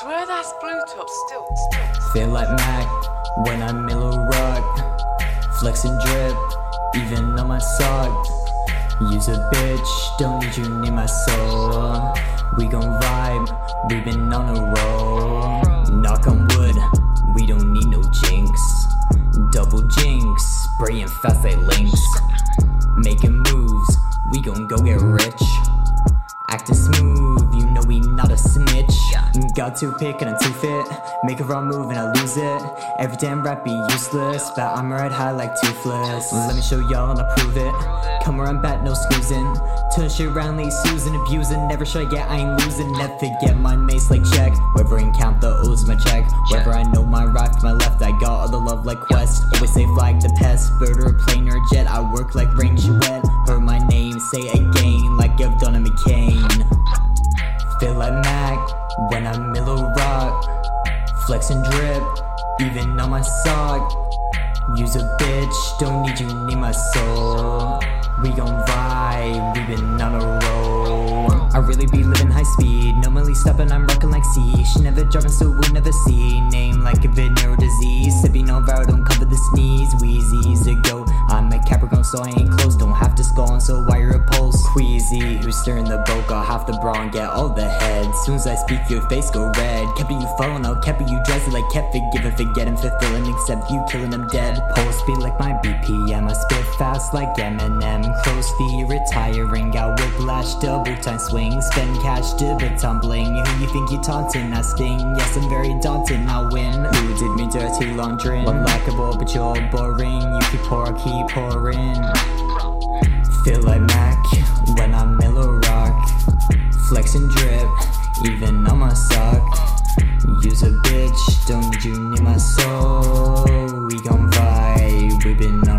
Swear that's blue top still. Feel like Mac when I'm Miller Rock. Flex and drip, even on my sock. Use a bitch, don't need you near my soul. We gon' vibe, we been on a roll. Knock on wood, we don't need no jinx. Double jinx, spraying fast links. Making moves, we gon' go get we not a snitch. Mm, got two pick and a two fit. Make a wrong move and I lose it. Every damn rap be useless, but I'm right high like toothless. Let me show y'all and I prove it. Come around back, no snoozing. Turn shit around like Susan, abusing. Never shy, yeah, I ain't losing. Never get my mace like check. Wherever I count the O's my check. Wherever I know my right to my left, I got all the love like Quest. Always say flag the pest, bird or plane or jet. I work like Range Wet. When I'm Miller Rock. Flex and drip, even on my sock. Use a bitch, don't need you need my soul. We gon' vibe, we been on a roll. I really be living high speed, normally stopping, I'm rocking like C. She never driving, so we'll never see. Name like a venereal disease. Sipping on Varo, don't cover the sneeze. Wheezy's a go. I'm a Capricorn, so I ain't close. Don't have to on, so wire Queasy, who's stirring the got half the bra and get all the head. Soon as I speak, your face go red. Kept you following, I'll kept you dressing like kept forgiving, forgetting, fulfilling, except you killing them dead. Pulse speed like my BPM, I spit fast like Eminem. Close feet retiring, got whiplash, double time swing. Spend cash, dibber tumbling. Who you think you taunting? I sting. Yes, I'm very daunting, I win. Who did me dirty laundering? Unlikable, but you're boring. You keep pour, keep pouring. Feel like Mac when I'm Miller Rock. flex and drip, even on my sock. Use a bitch, don't need you need my soul? We gon' vibe, we been on.